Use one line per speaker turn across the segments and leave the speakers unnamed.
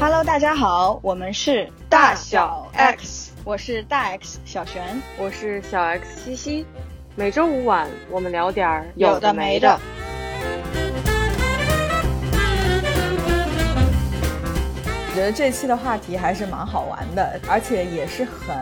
Hello，大家好，我们是
大小 X，
我是大 X 小璇，
我是小 X 西西。每周五晚，我们聊点儿
有的没的。
我觉得这期的话题还是蛮好玩的，而且也是很，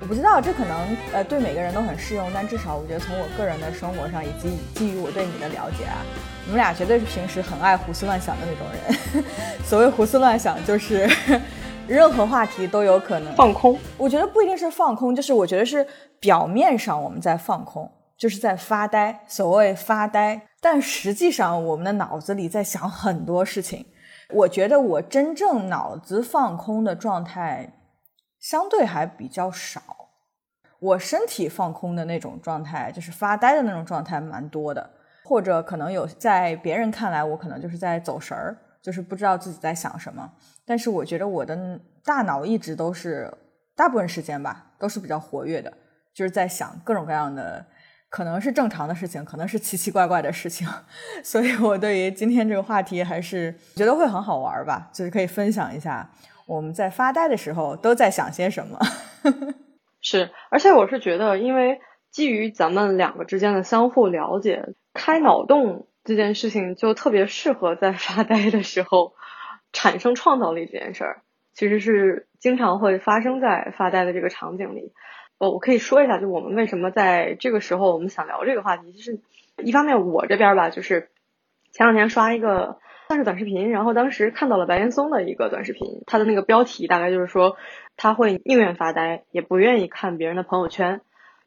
我不知道这可能呃对每个人都很适用，但至少我觉得从我个人的生活上以及基于我对你的了解啊，你们俩绝对是平时很爱胡思乱想的那种人。所谓胡思乱想，就是 任何话题都有可能
放空。
我觉得不一定是放空，就是我觉得是表面上我们在放空，就是在发呆。所谓发呆，但实际上我们的脑子里在想很多事情。我觉得我真正脑子放空的状态相对还比较少，我身体放空的那种状态，就是发呆的那种状态蛮多的，或者可能有在别人看来，我可能就是在走神儿，就是不知道自己在想什么。但是我觉得我的大脑一直都是大部分时间吧，都是比较活跃的，就是在想各种各样的。可能是正常的事情，可能是奇奇怪怪的事情，所以我对于今天这个话题还是觉得会很好玩吧，就是可以分享一下我们在发呆的时候都在想些什么。
是，而且我是觉得，因为基于咱们两个之间的相互了解，开脑洞这件事情就特别适合在发呆的时候产生创造力这件事儿，其实是经常会发生在发呆的这个场景里。我，我可以说一下，就我们为什么在这个时候我们想聊这个话题，就是一方面我这边吧，就是前两天刷一个算是短视频，然后当时看到了白岩松的一个短视频，他的那个标题大概就是说他会宁愿发呆，也不愿意看别人的朋友圈。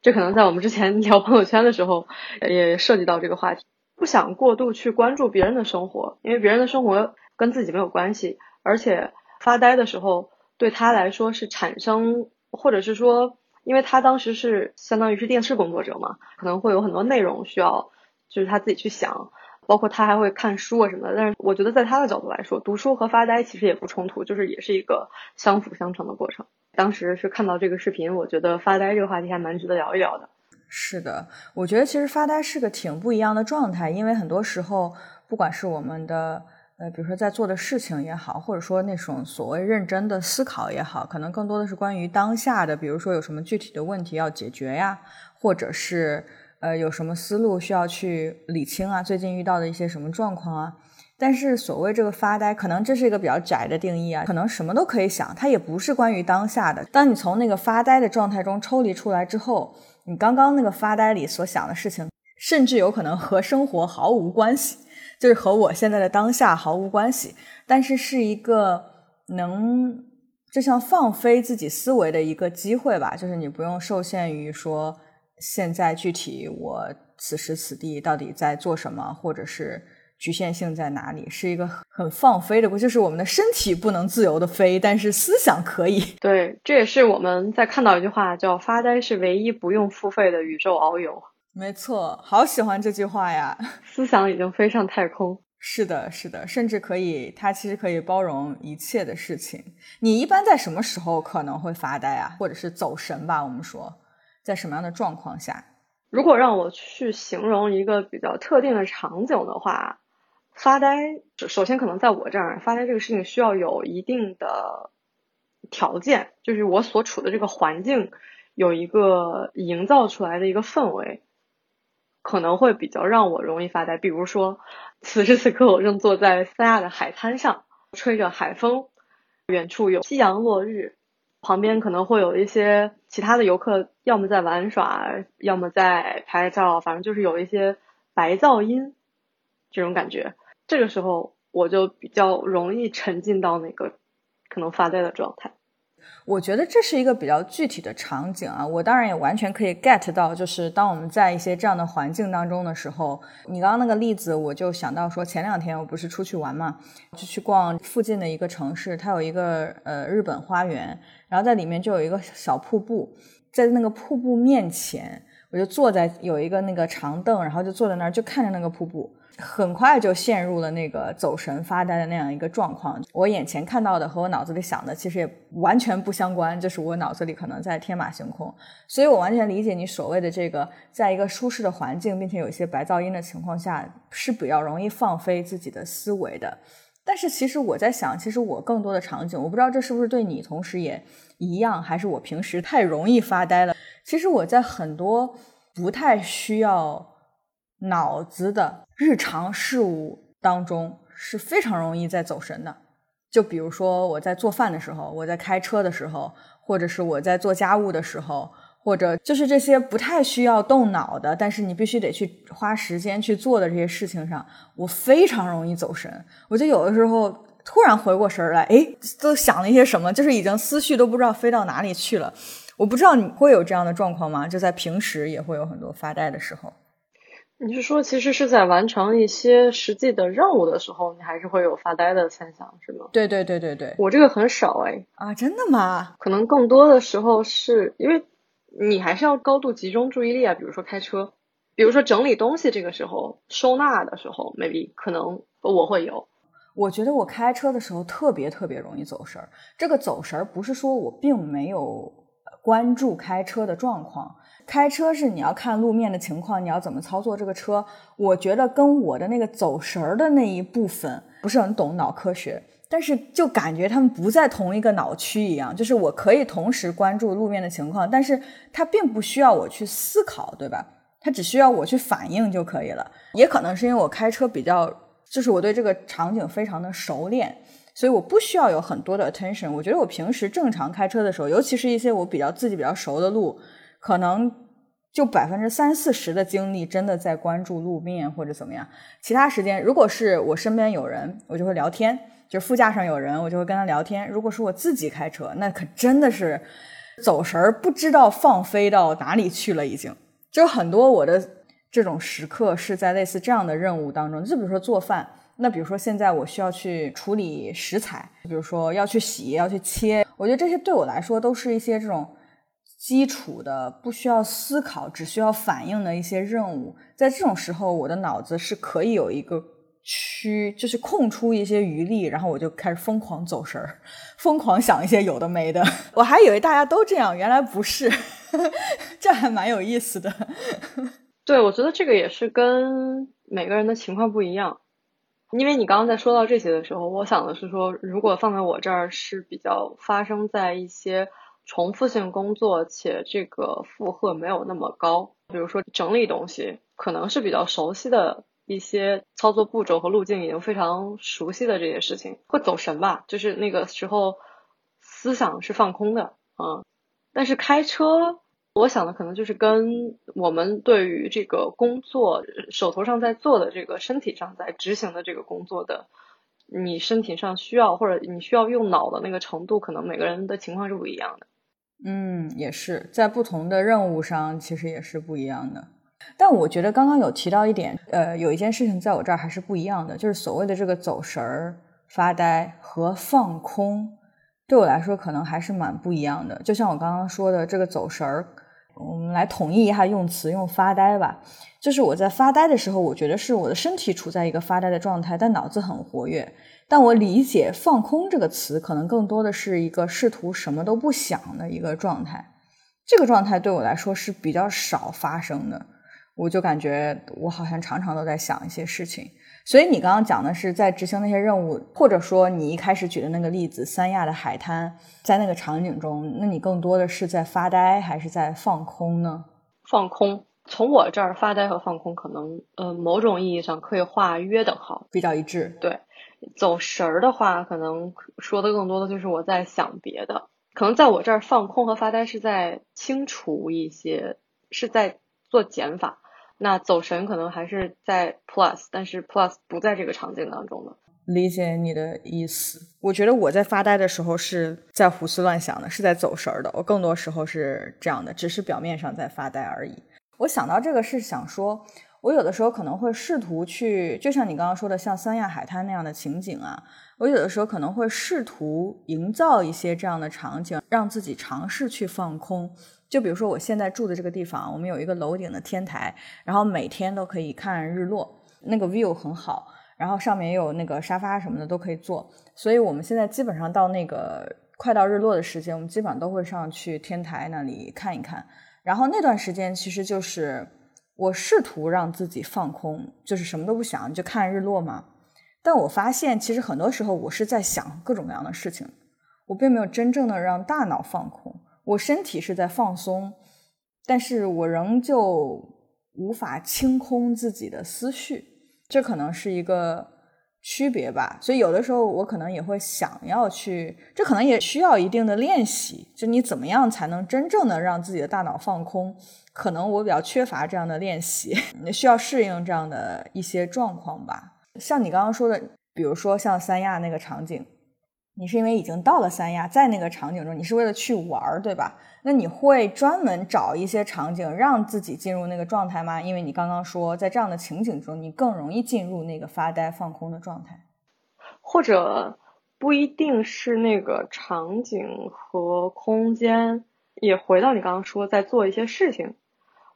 这可能在我们之前 聊朋友圈的时候也涉及到这个话题，不想过度去关注别人的生活，因为别人的生活跟自己没有关系，而且发呆的时候对他来说是产生，或者是说。因为他当时是相当于是电视工作者嘛，可能会有很多内容需要，就是他自己去想，包括他还会看书啊什么的。但是我觉得在他的角度来说，读书和发呆其实也不冲突，就是也是一个相辅相成的过程。当时是看到这个视频，我觉得发呆这个话题还蛮值得聊一聊的。
是的，我觉得其实发呆是个挺不一样的状态，因为很多时候不管是我们的。呃，比如说在做的事情也好，或者说那种所谓认真的思考也好，可能更多的是关于当下的，比如说有什么具体的问题要解决呀，或者是呃有什么思路需要去理清啊，最近遇到的一些什么状况啊。但是所谓这个发呆，可能这是一个比较窄的定义啊，可能什么都可以想，它也不是关于当下的。当你从那个发呆的状态中抽离出来之后，你刚刚那个发呆里所想的事情，甚至有可能和生活毫无关系。就是和我现在的当下毫无关系，但是是一个能就像放飞自己思维的一个机会吧。就是你不用受限于说现在具体我此时此地到底在做什么，或者是局限性在哪里，是一个很放飞的。不就是我们的身体不能自由的飞，但是思想可以。
对，这也是我们在看到一句话叫“发呆是唯一不用付费的宇宙遨游”。
没错，好喜欢这句话呀！
思想已经飞上太空。
是的，是的，甚至可以，它其实可以包容一切的事情。你一般在什么时候可能会发呆啊，或者是走神吧？我们说，在什么样的状况下？
如果让我去形容一个比较特定的场景的话，发呆，首先可能在我这儿，发呆这个事情需要有一定的条件，就是我所处的这个环境有一个营造出来的一个氛围。可能会比较让我容易发呆，比如说此时此刻我正坐在三亚的海滩上，吹着海风，远处有夕阳落日，旁边可能会有一些其他的游客，要么在玩耍，要么在拍照，反正就是有一些白噪音这种感觉。这个时候我就比较容易沉浸到那个可能发呆的状态。
我觉得这是一个比较具体的场景啊，我当然也完全可以 get 到，就是当我们在一些这样的环境当中的时候，你刚刚那个例子，我就想到说，前两天我不是出去玩嘛，就去逛附近的一个城市，它有一个呃日本花园，然后在里面就有一个小瀑布，在那个瀑布面前，我就坐在有一个那个长凳，然后就坐在那儿就看着那个瀑布。很快就陷入了那个走神发呆的那样一个状况。我眼前看到的和我脑子里想的其实也完全不相关，就是我脑子里可能在天马行空。所以我完全理解你所谓的这个，在一个舒适的环境，并且有一些白噪音的情况下，是比较容易放飞自己的思维的。但是其实我在想，其实我更多的场景，我不知道这是不是对你同时也一样，还是我平时太容易发呆了。其实我在很多不太需要脑子的日常事务当中是非常容易在走神的。就比如说我在做饭的时候，我在开车的时候，或者是我在做家务的时候。或者就是这些不太需要动脑的，但是你必须得去花时间去做的这些事情上，我非常容易走神。我就有的时候突然回过神来，哎，都想了一些什么，就是已经思绪都不知道飞到哪里去了。我不知道你会有这样的状况吗？就在平时也会有很多发呆的时候。
你是说，其实是在完成一些实际的任务的时候，你还是会有发呆的现象，是吗？
对对对对对，
我这个很少哎。
啊，真的吗？
可能更多的时候是因为。你还是要高度集中注意力啊，比如说开车，比如说整理东西，这个时候收纳的时候，maybe 可能我会有。
我觉得我开车的时候特别特别容易走神儿。这个走神儿不是说我并没有关注开车的状况，开车是你要看路面的情况，你要怎么操作这个车。我觉得跟我的那个走神儿的那一部分不是很懂脑科学。但是就感觉他们不在同一个脑区一样，就是我可以同时关注路面的情况，但是它并不需要我去思考，对吧？它只需要我去反应就可以了。也可能是因为我开车比较，就是我对这个场景非常的熟练，所以我不需要有很多的 attention。我觉得我平时正常开车的时候，尤其是一些我比较自己比较熟的路，可能就百分之三四十的精力真的在关注路面或者怎么样。其他时间，如果是我身边有人，我就会聊天。就副驾上有人，我就会跟他聊天。如果是我自己开车，那可真的是走神儿，不知道放飞到哪里去了。已经就很多我的这种时刻是在类似这样的任务当中。就比如说做饭，那比如说现在我需要去处理食材，比如说要去洗，要去切。我觉得这些对我来说都是一些这种基础的、不需要思考、只需要反应的一些任务。在这种时候，我的脑子是可以有一个。区就是空出一些余力，然后我就开始疯狂走神儿，疯狂想一些有的没的。我还以为大家都这样，原来不是，这还蛮有意思的。
对，我觉得这个也是跟每个人的情况不一样。因为你刚刚在说到这些的时候，我想的是说，如果放在我这儿是比较发生在一些重复性工作，且这个负荷没有那么高，比如说整理东西，可能是比较熟悉的。一些操作步骤和路径已经非常熟悉的这些事情，会走神吧？就是那个时候思想是放空的啊。但是开车，我想的可能就是跟我们对于这个工作手头上在做的这个身体上在执行的这个工作的，你身体上需要或者你需要用脑的那个程度，可能每个人的情况是不一样的。
嗯，也是在不同的任务上，其实也是不一样的。但我觉得刚刚有提到一点，呃，有一件事情在我这儿还是不一样的，就是所谓的这个走神儿、发呆和放空，对我来说可能还是蛮不一样的。就像我刚刚说的，这个走神儿，我们来统一一下用词，用发呆吧。就是我在发呆的时候，我觉得是我的身体处在一个发呆的状态，但脑子很活跃。但我理解放空这个词，可能更多的是一个试图什么都不想的一个状态。这个状态对我来说是比较少发生的。我就感觉我好像常常都在想一些事情，所以你刚刚讲的是在执行那些任务，或者说你一开始举的那个例子，三亚的海滩，在那个场景中，那你更多的是在发呆还是在放空呢？
放空。从我这儿发呆和放空，可能呃某种意义上可以画约等号，
比较一致。
对，走神儿的话，可能说的更多的就是我在想别的。可能在我这儿放空和发呆是在清除一些，是在做减法。那走神可能还是在 plus，但是 plus 不在这个场景当中的。
理解你的意思。我觉得我在发呆的时候是在胡思乱想的，是在走神儿的。我更多时候是这样的，只是表面上在发呆而已。我想到这个是想说，我有的时候可能会试图去，就像你刚刚说的，像三亚海滩那样的情景啊，我有的时候可能会试图营造一些这样的场景，让自己尝试去放空。就比如说我现在住的这个地方，我们有一个楼顶的天台，然后每天都可以看日落，那个 view 很好，然后上面也有那个沙发什么的都可以坐，所以我们现在基本上到那个快到日落的时间，我们基本上都会上去天台那里看一看。然后那段时间其实就是我试图让自己放空，就是什么都不想，就看日落嘛。但我发现，其实很多时候我是在想各种各样的事情，我并没有真正的让大脑放空。我身体是在放松，但是我仍旧无法清空自己的思绪。这可能是一个区别吧。所以有的时候我可能也会想要去，这可能也需要一定的练习。就你怎么样才能真正的让自己的大脑放空？可能我比较缺乏这样的练习，需要适应这样的一些状况吧。像你刚刚说的，比如说像三亚那个场景，你是因为已经到了三亚，在那个场景中，你是为了去玩，对吧？那你会专门找一些场景让自己进入那个状态吗？因为你刚刚说，在这样的情景中，你更容易进入那个发呆放空的状态，
或者不一定是那个场景和空间，也回到你刚刚说，在做一些事情。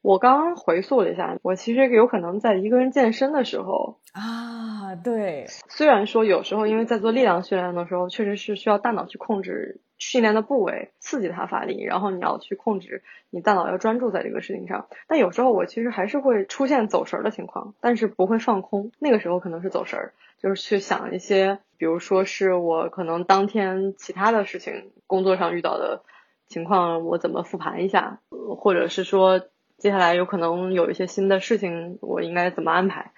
我刚刚回溯了一下，我其实有可能在一个人健身的时候
啊，对。
虽然说有时候因为在做力量训练的时候，确实是需要大脑去控制训练的部位，刺激它发力，然后你要去控制你大脑要专注在这个事情上。但有时候我其实还是会出现走神儿的情况，但是不会放空。那个时候可能是走神儿，就是去想一些，比如说是我可能当天其他的事情，工作上遇到的情况，我怎么复盘一下，或者是说。接下来有可能有一些新的事情，我应该怎么安排？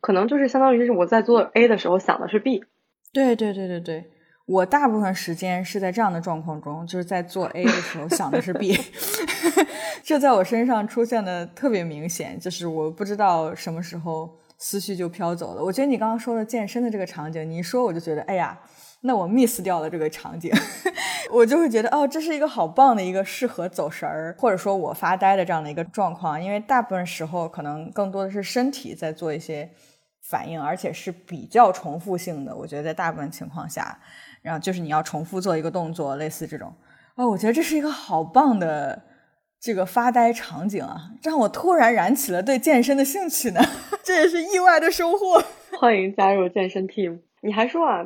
可能就是相当于是我在做 A 的时候想的是 B。
对对对对对，我大部分时间是在这样的状况中，就是在做 A 的时候想的是 B。这在我身上出现的特别明显，就是我不知道什么时候思绪就飘走了。我觉得你刚刚说的健身的这个场景，你一说我就觉得，哎呀。那我 miss 掉了这个场景，我就会觉得哦，这是一个好棒的一个适合走神儿，或者说我发呆的这样的一个状况。因为大部分时候可能更多的是身体在做一些反应，而且是比较重复性的。我觉得在大部分情况下，然后就是你要重复做一个动作，类似这种。哦，我觉得这是一个好棒的这个发呆场景啊，让我突然燃起了对健身的兴趣呢。这也是意外的收获。
欢迎加入健身 team。你还说啊？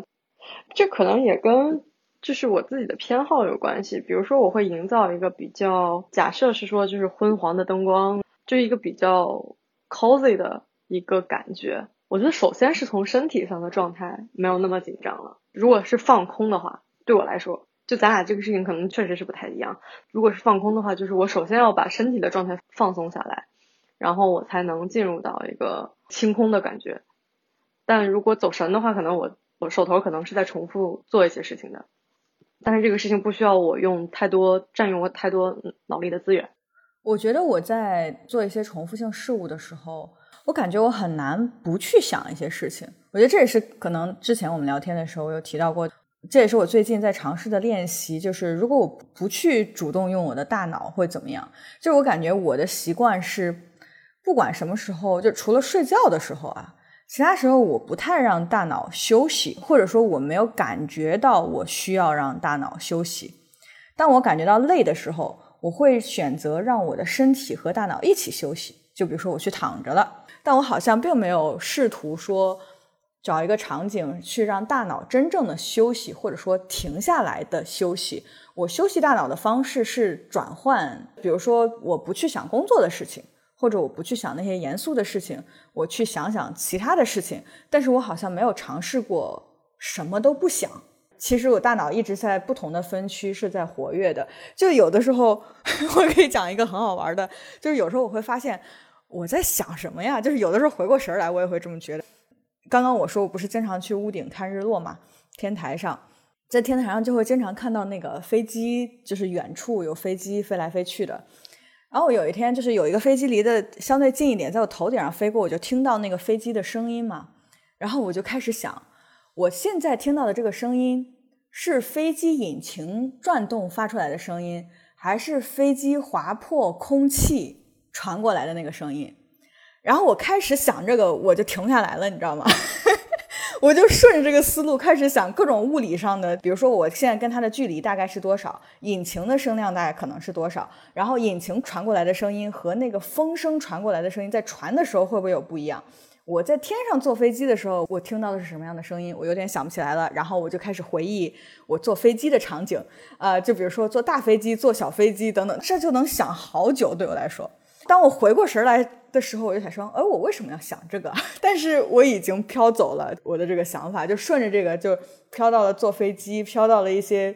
这可能也跟就是我自己的偏好有关系。比如说，我会营造一个比较，假设是说就是昏黄的灯光，就一个比较 cozy 的一个感觉。我觉得首先是从身体上的状态没有那么紧张了。如果是放空的话，对我来说，就咱俩这个事情可能确实是不太一样。如果是放空的话，就是我首先要把身体的状态放松下来，然后我才能进入到一个清空的感觉。但如果走神的话，可能我。我手头可能是在重复做一些事情的，但是这个事情不需要我用太多占用我太多脑力的资源。
我觉得我在做一些重复性事物的时候，我感觉我很难不去想一些事情。我觉得这也是可能之前我们聊天的时候我有提到过，这也是我最近在尝试的练习。就是如果我不去主动用我的大脑会怎么样？就是我感觉我的习惯是，不管什么时候，就除了睡觉的时候啊。其他时候我不太让大脑休息，或者说我没有感觉到我需要让大脑休息。当我感觉到累的时候，我会选择让我的身体和大脑一起休息。就比如说我去躺着了，但我好像并没有试图说找一个场景去让大脑真正的休息，或者说停下来的休息。我休息大脑的方式是转换，比如说我不去想工作的事情。或者我不去想那些严肃的事情，我去想想其他的事情。但是我好像没有尝试过什么都不想。其实我大脑一直在不同的分区是在活跃的。就有的时候，我可以讲一个很好玩的，就是有时候我会发现我在想什么呀？就是有的时候回过神来，我也会这么觉得。刚刚我说我不是经常去屋顶看日落嘛？天台上，在天台上就会经常看到那个飞机，就是远处有飞机飞来飞去的。然后我有一天，就是有一个飞机离得相对近一点，在我头顶上飞过，我就听到那个飞机的声音嘛。然后我就开始想，我现在听到的这个声音是飞机引擎转动发出来的声音，还是飞机划破空气传过来的那个声音？然后我开始想这个，我就停下来了，你知道吗？我就顺着这个思路开始想各种物理上的，比如说我现在跟它的距离大概是多少，引擎的声量大概可能是多少，然后引擎传过来的声音和那个风声传过来的声音在传的时候会不会有不一样？我在天上坐飞机的时候，我听到的是什么样的声音？我有点想不起来了。然后我就开始回忆我坐飞机的场景，呃，就比如说坐大飞机、坐小飞机等等，这就能想好久。对我来说，当我回过神来的时候，我就想说，哎，我为什么要想这个？但是我已经飘走了，我的这个想法就顺着这个就飘到了坐飞机，飘到了一些。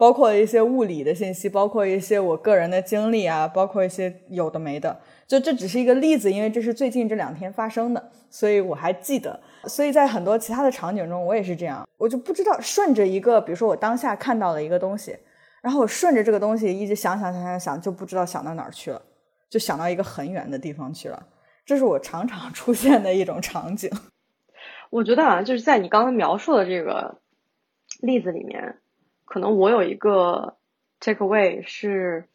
包括一些物理的信息，包括一些我个人的经历啊，包括一些有的没的，就这只是一个例子，因为这是最近这两天发生的，所以我还记得。所以在很多其他的场景中，我也是这样，我就不知道顺着一个，比如说我当下看到了一个东西，然后我顺着这个东西一直想想想想想，就不知道想到哪儿去了，就想到一个很远的地方去了。这是我常常 出现的一种场景。
我觉得啊，就是在你刚刚描述的这个例子里面。可能我有一个 take away 是，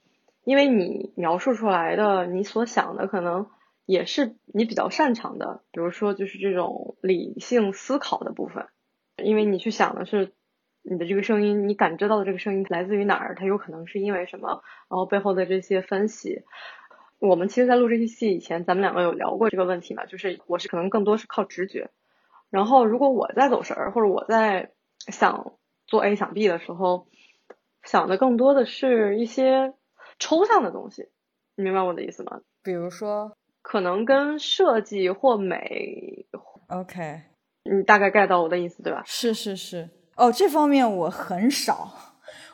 因为你描述出来的你所想的可能也是你比较擅长的，比如说就是这种理性思考的部分，因为你去想的是你的这个声音，你感知到的这个声音来自于哪儿，它有可能是因为什么，然后背后的这些分析。我们其实，在录这期戏以前，咱们两个有聊过这个问题嘛，就是我是可能更多是靠直觉，然后如果我在走神儿，或者我在想。做 A 想 B 的时候，想的更多的是一些抽象的东西，你明白我的意思吗？
比如说，
可能跟设计或美
，OK，
你大概 get 到我的意思对吧？
是是是，哦，这方面我很少，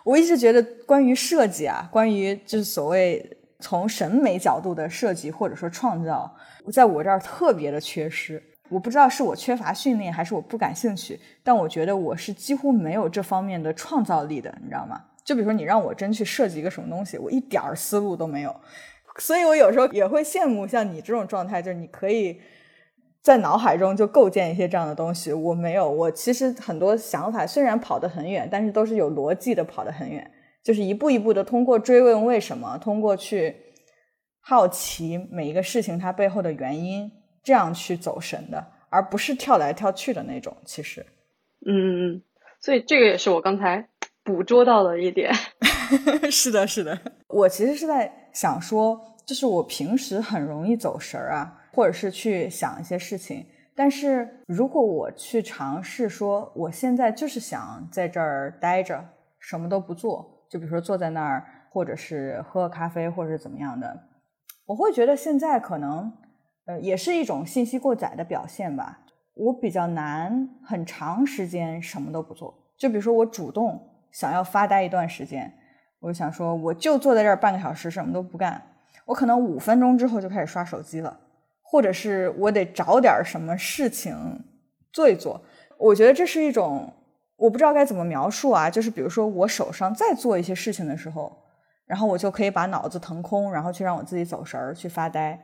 我一直觉得关于设计啊，关于就是所谓从审美角度的设计或者说创造，在我这儿特别的缺失。我不知道是我缺乏训练，还是我不感兴趣，但我觉得我是几乎没有这方面的创造力的，你知道吗？就比如说你让我真去设计一个什么东西，我一点儿思路都没有，所以我有时候也会羡慕像你这种状态，就是你可以在脑海中就构建一些这样的东西。我没有，我其实很多想法虽然跑得很远，但是都是有逻辑的跑得很远，就是一步一步的通过追问为什么，通过去好奇每一个事情它背后的原因。这样去走神的，而不是跳来跳去的那种。其实，
嗯，所以这个也是我刚才捕捉到的一点。
是的，是的。我其实是在想说，就是我平时很容易走神儿啊，或者是去想一些事情。但是如果我去尝试说，我现在就是想在这儿待着，什么都不做，就比如说坐在那儿，或者是喝咖啡，或者是怎么样的，我会觉得现在可能。呃，也是一种信息过载的表现吧。我比较难很长时间什么都不做。就比如说，我主动想要发呆一段时间，我想说，我就坐在这儿半个小时什么都不干。我可能五分钟之后就开始刷手机了，或者是我得找点什么事情做一做。我觉得这是一种我不知道该怎么描述啊。就是比如说，我手上在做一些事情的时候，然后我就可以把脑子腾空，然后去让我自己走神儿，去发呆。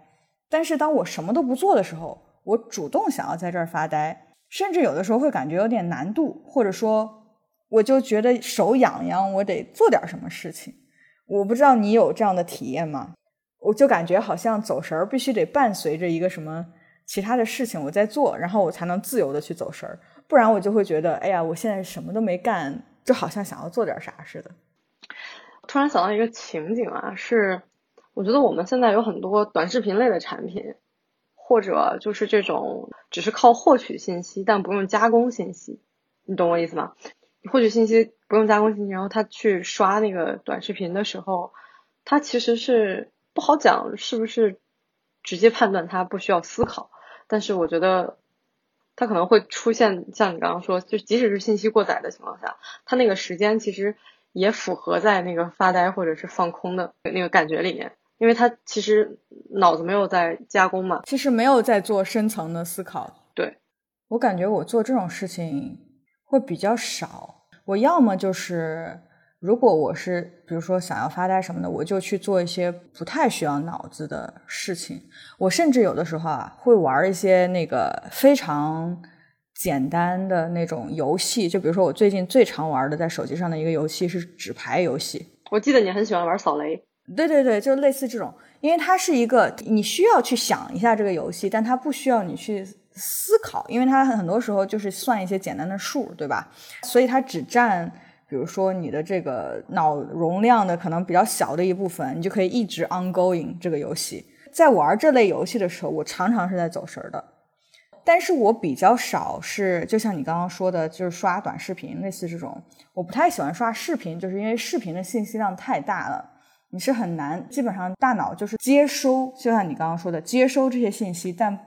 但是当我什么都不做的时候，我主动想要在这儿发呆，甚至有的时候会感觉有点难度，或者说我就觉得手痒痒，我得做点什么事情。我不知道你有这样的体验吗？我就感觉好像走神儿必须得伴随着一个什么其他的事情我在做，然后我才能自由的去走神儿，不然我就会觉得，哎呀，我现在什么都没干，就好像想要做点啥似的。
突然想到一个情景啊，是。我觉得我们现在有很多短视频类的产品，或者就是这种只是靠获取信息但不用加工信息，你懂我意思吗？获取信息不用加工信息，然后他去刷那个短视频的时候，他其实是不好讲是不是直接判断他不需要思考，但是我觉得他可能会出现像你刚刚说，就即使是信息过载的情况下，它那个时间其实也符合在那个发呆或者是放空的那个感觉里面。因为它其实脑子没有在加工嘛，
其实没有在做深层的思考。
对，
我感觉我做这种事情会比较少。我要么就是，如果我是比如说想要发呆什么的，我就去做一些不太需要脑子的事情。我甚至有的时候啊，会玩一些那个非常简单的那种游戏。就比如说我最近最常玩的在手机上的一个游戏是纸牌游戏。
我记得你很喜欢玩扫雷。
对对对，就类似这种，因为它是一个你需要去想一下这个游戏，但它不需要你去思考，因为它很多时候就是算一些简单的数，对吧？所以它只占，比如说你的这个脑容量的可能比较小的一部分，你就可以一直 ongoing 这个游戏。在玩这类游戏的时候，我常常是在走神的，但是我比较少是，就像你刚刚说的，就是刷短视频，类似这种，我不太喜欢刷视频，就是因为视频的信息量太大了。你是很难，基本上大脑就是接收，就像你刚刚说的，接收这些信息，但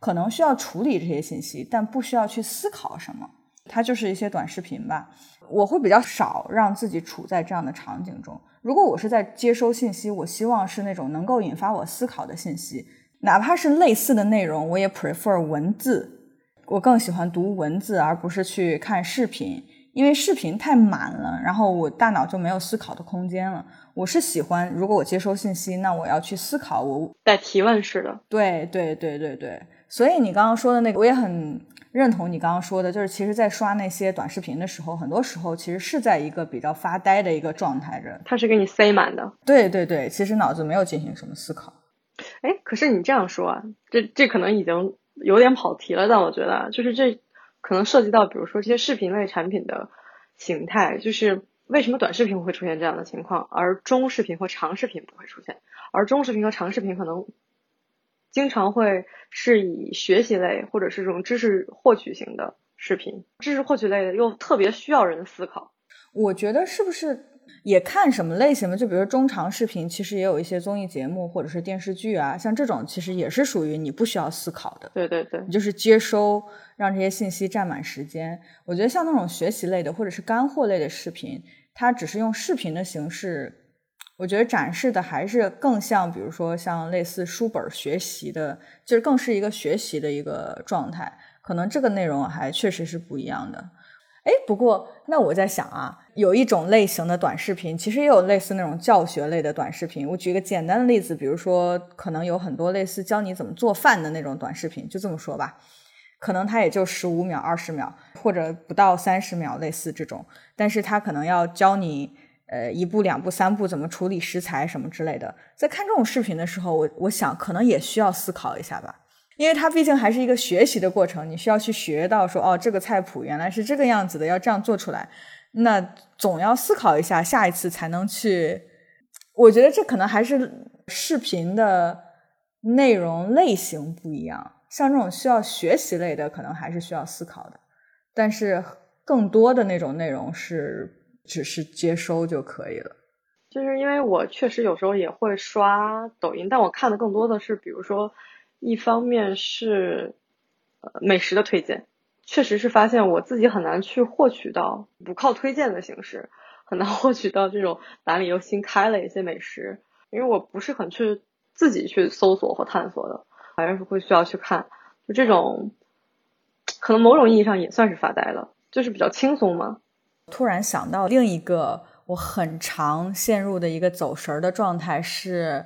可能需要处理这些信息，但不需要去思考什么。它就是一些短视频吧，我会比较少让自己处在这样的场景中。如果我是在接收信息，我希望是那种能够引发我思考的信息，哪怕是类似的内容，我也 prefer 文字。我更喜欢读文字，而不是去看视频，因为视频太满了，然后我大脑就没有思考的空间了。我是喜欢，如果我接收信息，那我要去思考。我
带提问式的，
对对对对对。所以你刚刚说的那个，我也很。认同你刚刚说的，就是其实，在刷那些短视频的时候，很多时候其实是在一个比较发呆的一个状态着。
它是给你塞满的。
对对对，其实脑子没有进行什么思考。
哎，可是你这样说啊，这这可能已经有点跑题了。但我觉得，就是这可能涉及到，比如说这些视频类产品的形态，就是为什么短视频会出现这样的情况，而中视频和长视频不会出现，而中视频和长视频可能。经常会是以学习类或者是这种知识获取型的视频，知识获取类的又特别需要人思考。
我觉得是不是也看什么类型的？就比如说中长视频，其实也有一些综艺节目或者是电视剧啊，像这种其实也是属于你不需要思考的。
对对对，
你就是接收，让这些信息占满时间。我觉得像那种学习类的或者是干货类的视频，它只是用视频的形式。我觉得展示的还是更像，比如说像类似书本学习的，就是更是一个学习的一个状态。可能这个内容还确实是不一样的。哎，不过那我在想啊，有一种类型的短视频，其实也有类似那种教学类的短视频。我举个简单的例子，比如说可能有很多类似教你怎么做饭的那种短视频，就这么说吧，可能它也就十五秒、二十秒，或者不到三十秒，类似这种，但是它可能要教你。呃，一步、两步、三步怎么处理食材什么之类的，在看这种视频的时候，我我想可能也需要思考一下吧，因为它毕竟还是一个学习的过程，你需要去学到说，哦，这个菜谱原来是这个样子的，要这样做出来，那总要思考一下，下一次才能去。我觉得这可能还是视频的内容类型不一样，像这种需要学习类的，可能还是需要思考的，但是更多的那种内容是。只是接收就可以了，
就是因为我确实有时候也会刷抖音，但我看的更多的是，比如说，一方面是呃美食的推荐，确实是发现我自己很难去获取到不靠推荐的形式，很难获取到这种哪里又新开了一些美食，因为我不是很去自己去搜索或探索的，反正是会需要去看，就这种，可能某种意义上也算是发呆了，就是比较轻松嘛。
突然想到另一个我很常陷入的一个走神儿的状态是，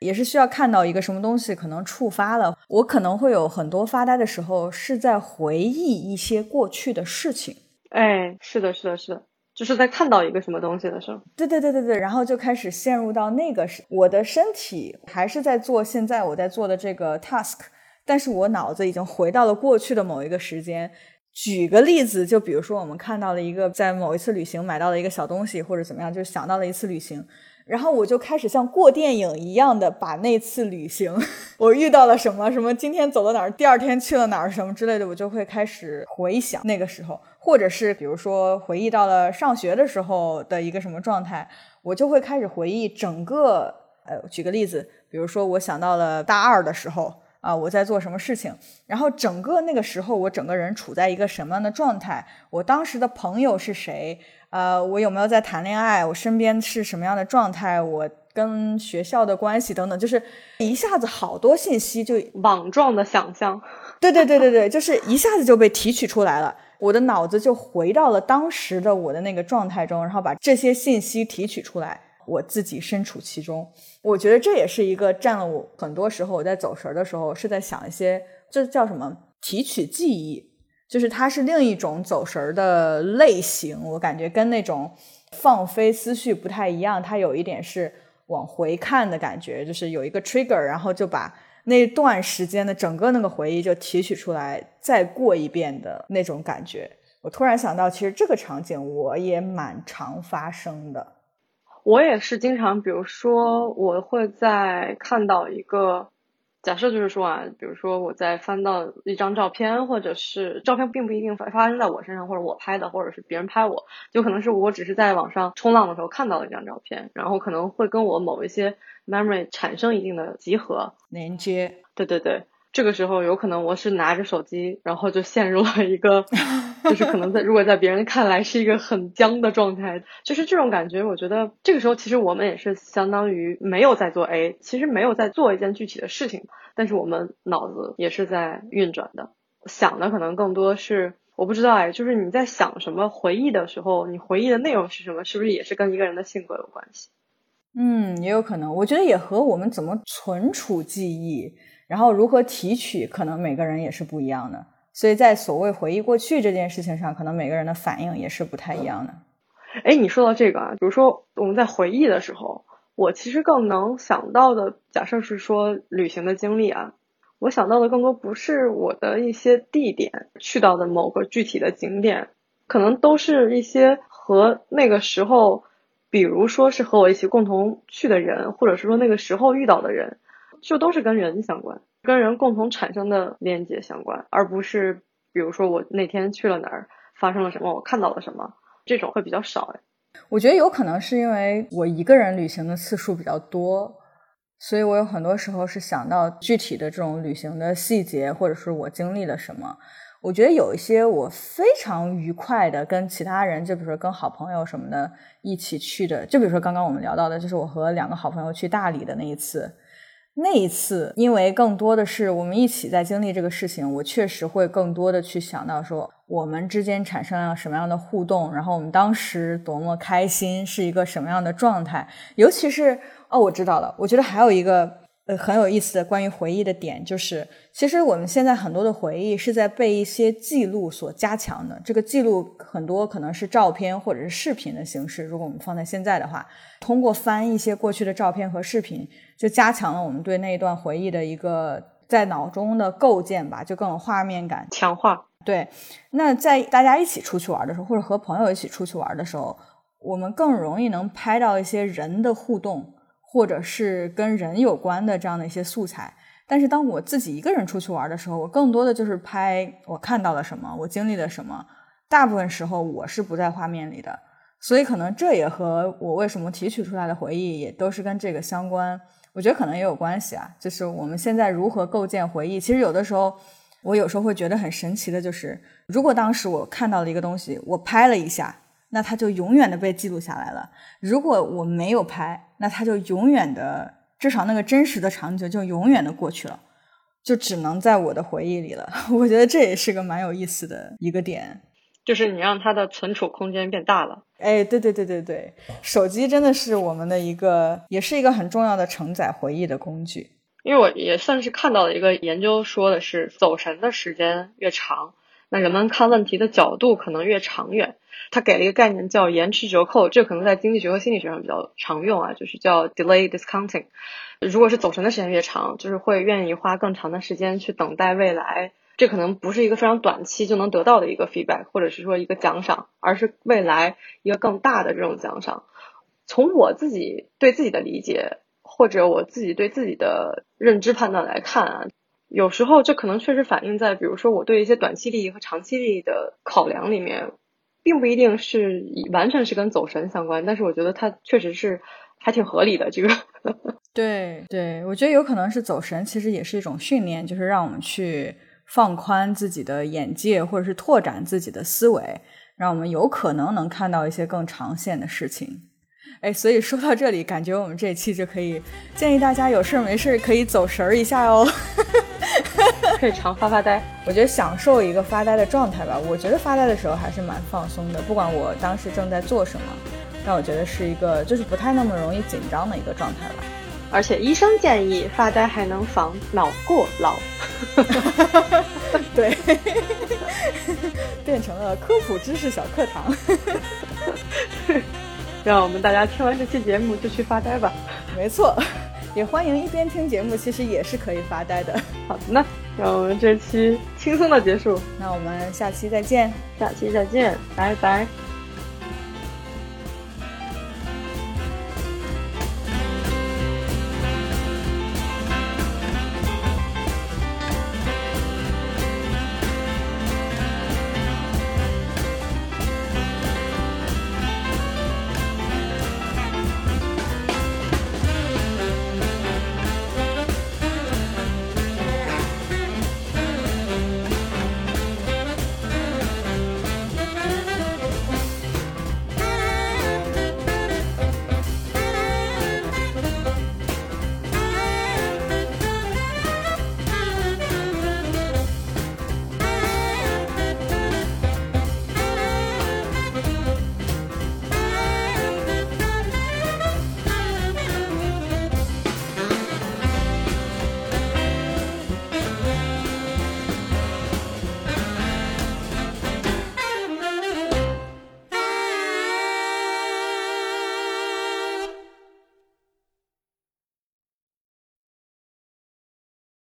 也是需要看到一个什么东西可能触发了我，可能会有很多发呆的时候，是在回忆一些过去的事情。
哎，是的，是的，是的，就是在看到一个什么东西的时候。
对对对对对，然后就开始陷入到那个是我的身体还是在做现在我在做的这个 task，但是我脑子已经回到了过去的某一个时间。举个例子，就比如说我们看到了一个在某一次旅行买到了一个小东西，或者怎么样，就想到了一次旅行，然后我就开始像过电影一样的把那次旅行 我遇到了什么什么，今天走到哪儿，第二天去了哪儿什么之类的，我就会开始回想那个时候，或者是比如说回忆到了上学的时候的一个什么状态，我就会开始回忆整个。呃，举个例子，比如说我想到了大二的时候。啊，我在做什么事情？然后整个那个时候，我整个人处在一个什么样的状态？我当时的朋友是谁？呃，我有没有在谈恋爱？我身边是什么样的状态？我跟学校的关系等等，就是一下子好多信息就
网状的想象。
对对对对对，就是一下子就被提取出来了，我的脑子就回到了当时的我的那个状态中，然后把这些信息提取出来。我自己身处其中，我觉得这也是一个占了我很多时候我在走神的时候是在想一些，这叫什么提取记忆，就是它是另一种走神的类型。我感觉跟那种放飞思绪不太一样，它有一点是往回看的感觉，就是有一个 trigger，然后就把那段时间的整个那个回忆就提取出来，再过一遍的那种感觉。我突然想到，其实这个场景我也蛮常发生的。
我也是经常，比如说，我会在看到一个假设就是说啊，比如说我在翻到一张照片，或者是照片并不一定发发生在我身上，或者我拍的，或者是别人拍我，就可能是我只是在网上冲浪的时候看到了一张照片，然后可能会跟我某一些 memory 产生一定的集合
连接。
对对对。这个时候有可能我是拿着手机，然后就陷入了一个，就是可能在如果在别人看来是一个很僵的状态，就是这种感觉。我觉得这个时候其实我们也是相当于没有在做 A，其实没有在做一件具体的事情，但是我们脑子也是在运转的，想的可能更多是我不知道哎，就是你在想什么回忆的时候，你回忆的内容是什么，是不是也是跟一个人的性格有关系？
嗯，也有可能。我觉得也和我们怎么存储记忆。然后如何提取，可能每个人也是不一样的，所以在所谓回忆过去这件事情上，可能每个人的反应也是不太一样的。
哎，你说到这个啊，比如说我们在回忆的时候，我其实更能想到的，假设是说旅行的经历啊，我想到的更多不是我的一些地点去到的某个具体的景点，可能都是一些和那个时候，比如说是和我一起共同去的人，或者是说那个时候遇到的人。就都是跟人相关，跟人共同产生的连接相关，而不是比如说我那天去了哪儿，发生了什么，我看到了什么，这种会比较少。哎，
我觉得有可能是因为我一个人旅行的次数比较多，所以我有很多时候是想到具体的这种旅行的细节，或者是我经历了什么。我觉得有一些我非常愉快的跟其他人，就比如说跟好朋友什么的一起去的，就比如说刚刚我们聊到的，就是我和两个好朋友去大理的那一次。那一次，因为更多的是我们一起在经历这个事情，我确实会更多的去想到说我们之间产生了什么样的互动，然后我们当时多么开心，是一个什么样的状态。尤其是哦，我知道了，我觉得还有一个。呃，很有意思的关于回忆的点，就是其实我们现在很多的回忆是在被一些记录所加强的。这个记录很多可能是照片或者是视频的形式。如果我们放在现在的话，通过翻一些过去的照片和视频，就加强了我们对那一段回忆的一个在脑中的构建吧，就更有画面感，
强化。
对，那在大家一起出去玩的时候，或者和朋友一起出去玩的时候，我们更容易能拍到一些人的互动。或者是跟人有关的这样的一些素材，但是当我自己一个人出去玩的时候，我更多的就是拍我看到了什么，我经历了什么。大部分时候我是不在画面里的，所以可能这也和我为什么提取出来的回忆也都是跟这个相关。我觉得可能也有关系啊，就是我们现在如何构建回忆。其实有的时候，我有时候会觉得很神奇的，就是如果当时我看到了一个东西，我拍了一下。那它就永远的被记录下来了。如果我没有拍，那它就永远的，至少那个真实的场景就永远的过去了，就只能在我的回忆里了。我觉得这也是个蛮有意思的一个点，
就是你让它的存储空间变大了。
哎，对对对对对，手机真的是我们的一个，也是一个很重要的承载回忆的工具。
因为我也算是看到了一个研究，说的是走神的时间越长，那人们看问题的角度可能越长远。他给了一个概念叫延迟折扣，这可能在经济学和心理学上比较常用啊，就是叫 delay discounting。如果是走神的时间越长，就是会愿意花更长的时间去等待未来。这可能不是一个非常短期就能得到的一个 feedback，或者是说一个奖赏，而是未来一个更大的这种奖赏。从我自己对自己的理解，或者我自己对自己的认知判断来看啊，有时候这可能确实反映在，比如说我对一些短期利益和长期利益的考量里面。并不一定是完全是跟走神相关，但是我觉得它确实是还挺合理的。这个，
对对，我觉得有可能是走神，其实也是一种训练，就是让我们去放宽自己的眼界，或者是拓展自己的思维，让我们有可能能看到一些更长线的事情。哎，所以说到这里，感觉我们这一期就可以建议大家有事没事可以走神儿一下哦。
可以常发发呆，
我觉得享受一个发呆的状态吧。我觉得发呆的时候还是蛮放松的，不管我当时正在做什么，但我觉得是一个就是不太那么容易紧张的一个状态吧。
而且医生建议发呆还能防脑过劳。
对，变成了科普知识小课堂。
让我们大家听完这期节目就去发呆吧。
没错。也欢迎一边听节目，其实也是可以发呆的。
好的，那让我们这期轻松的结束。
那我们下期再见，
下期再见，拜拜。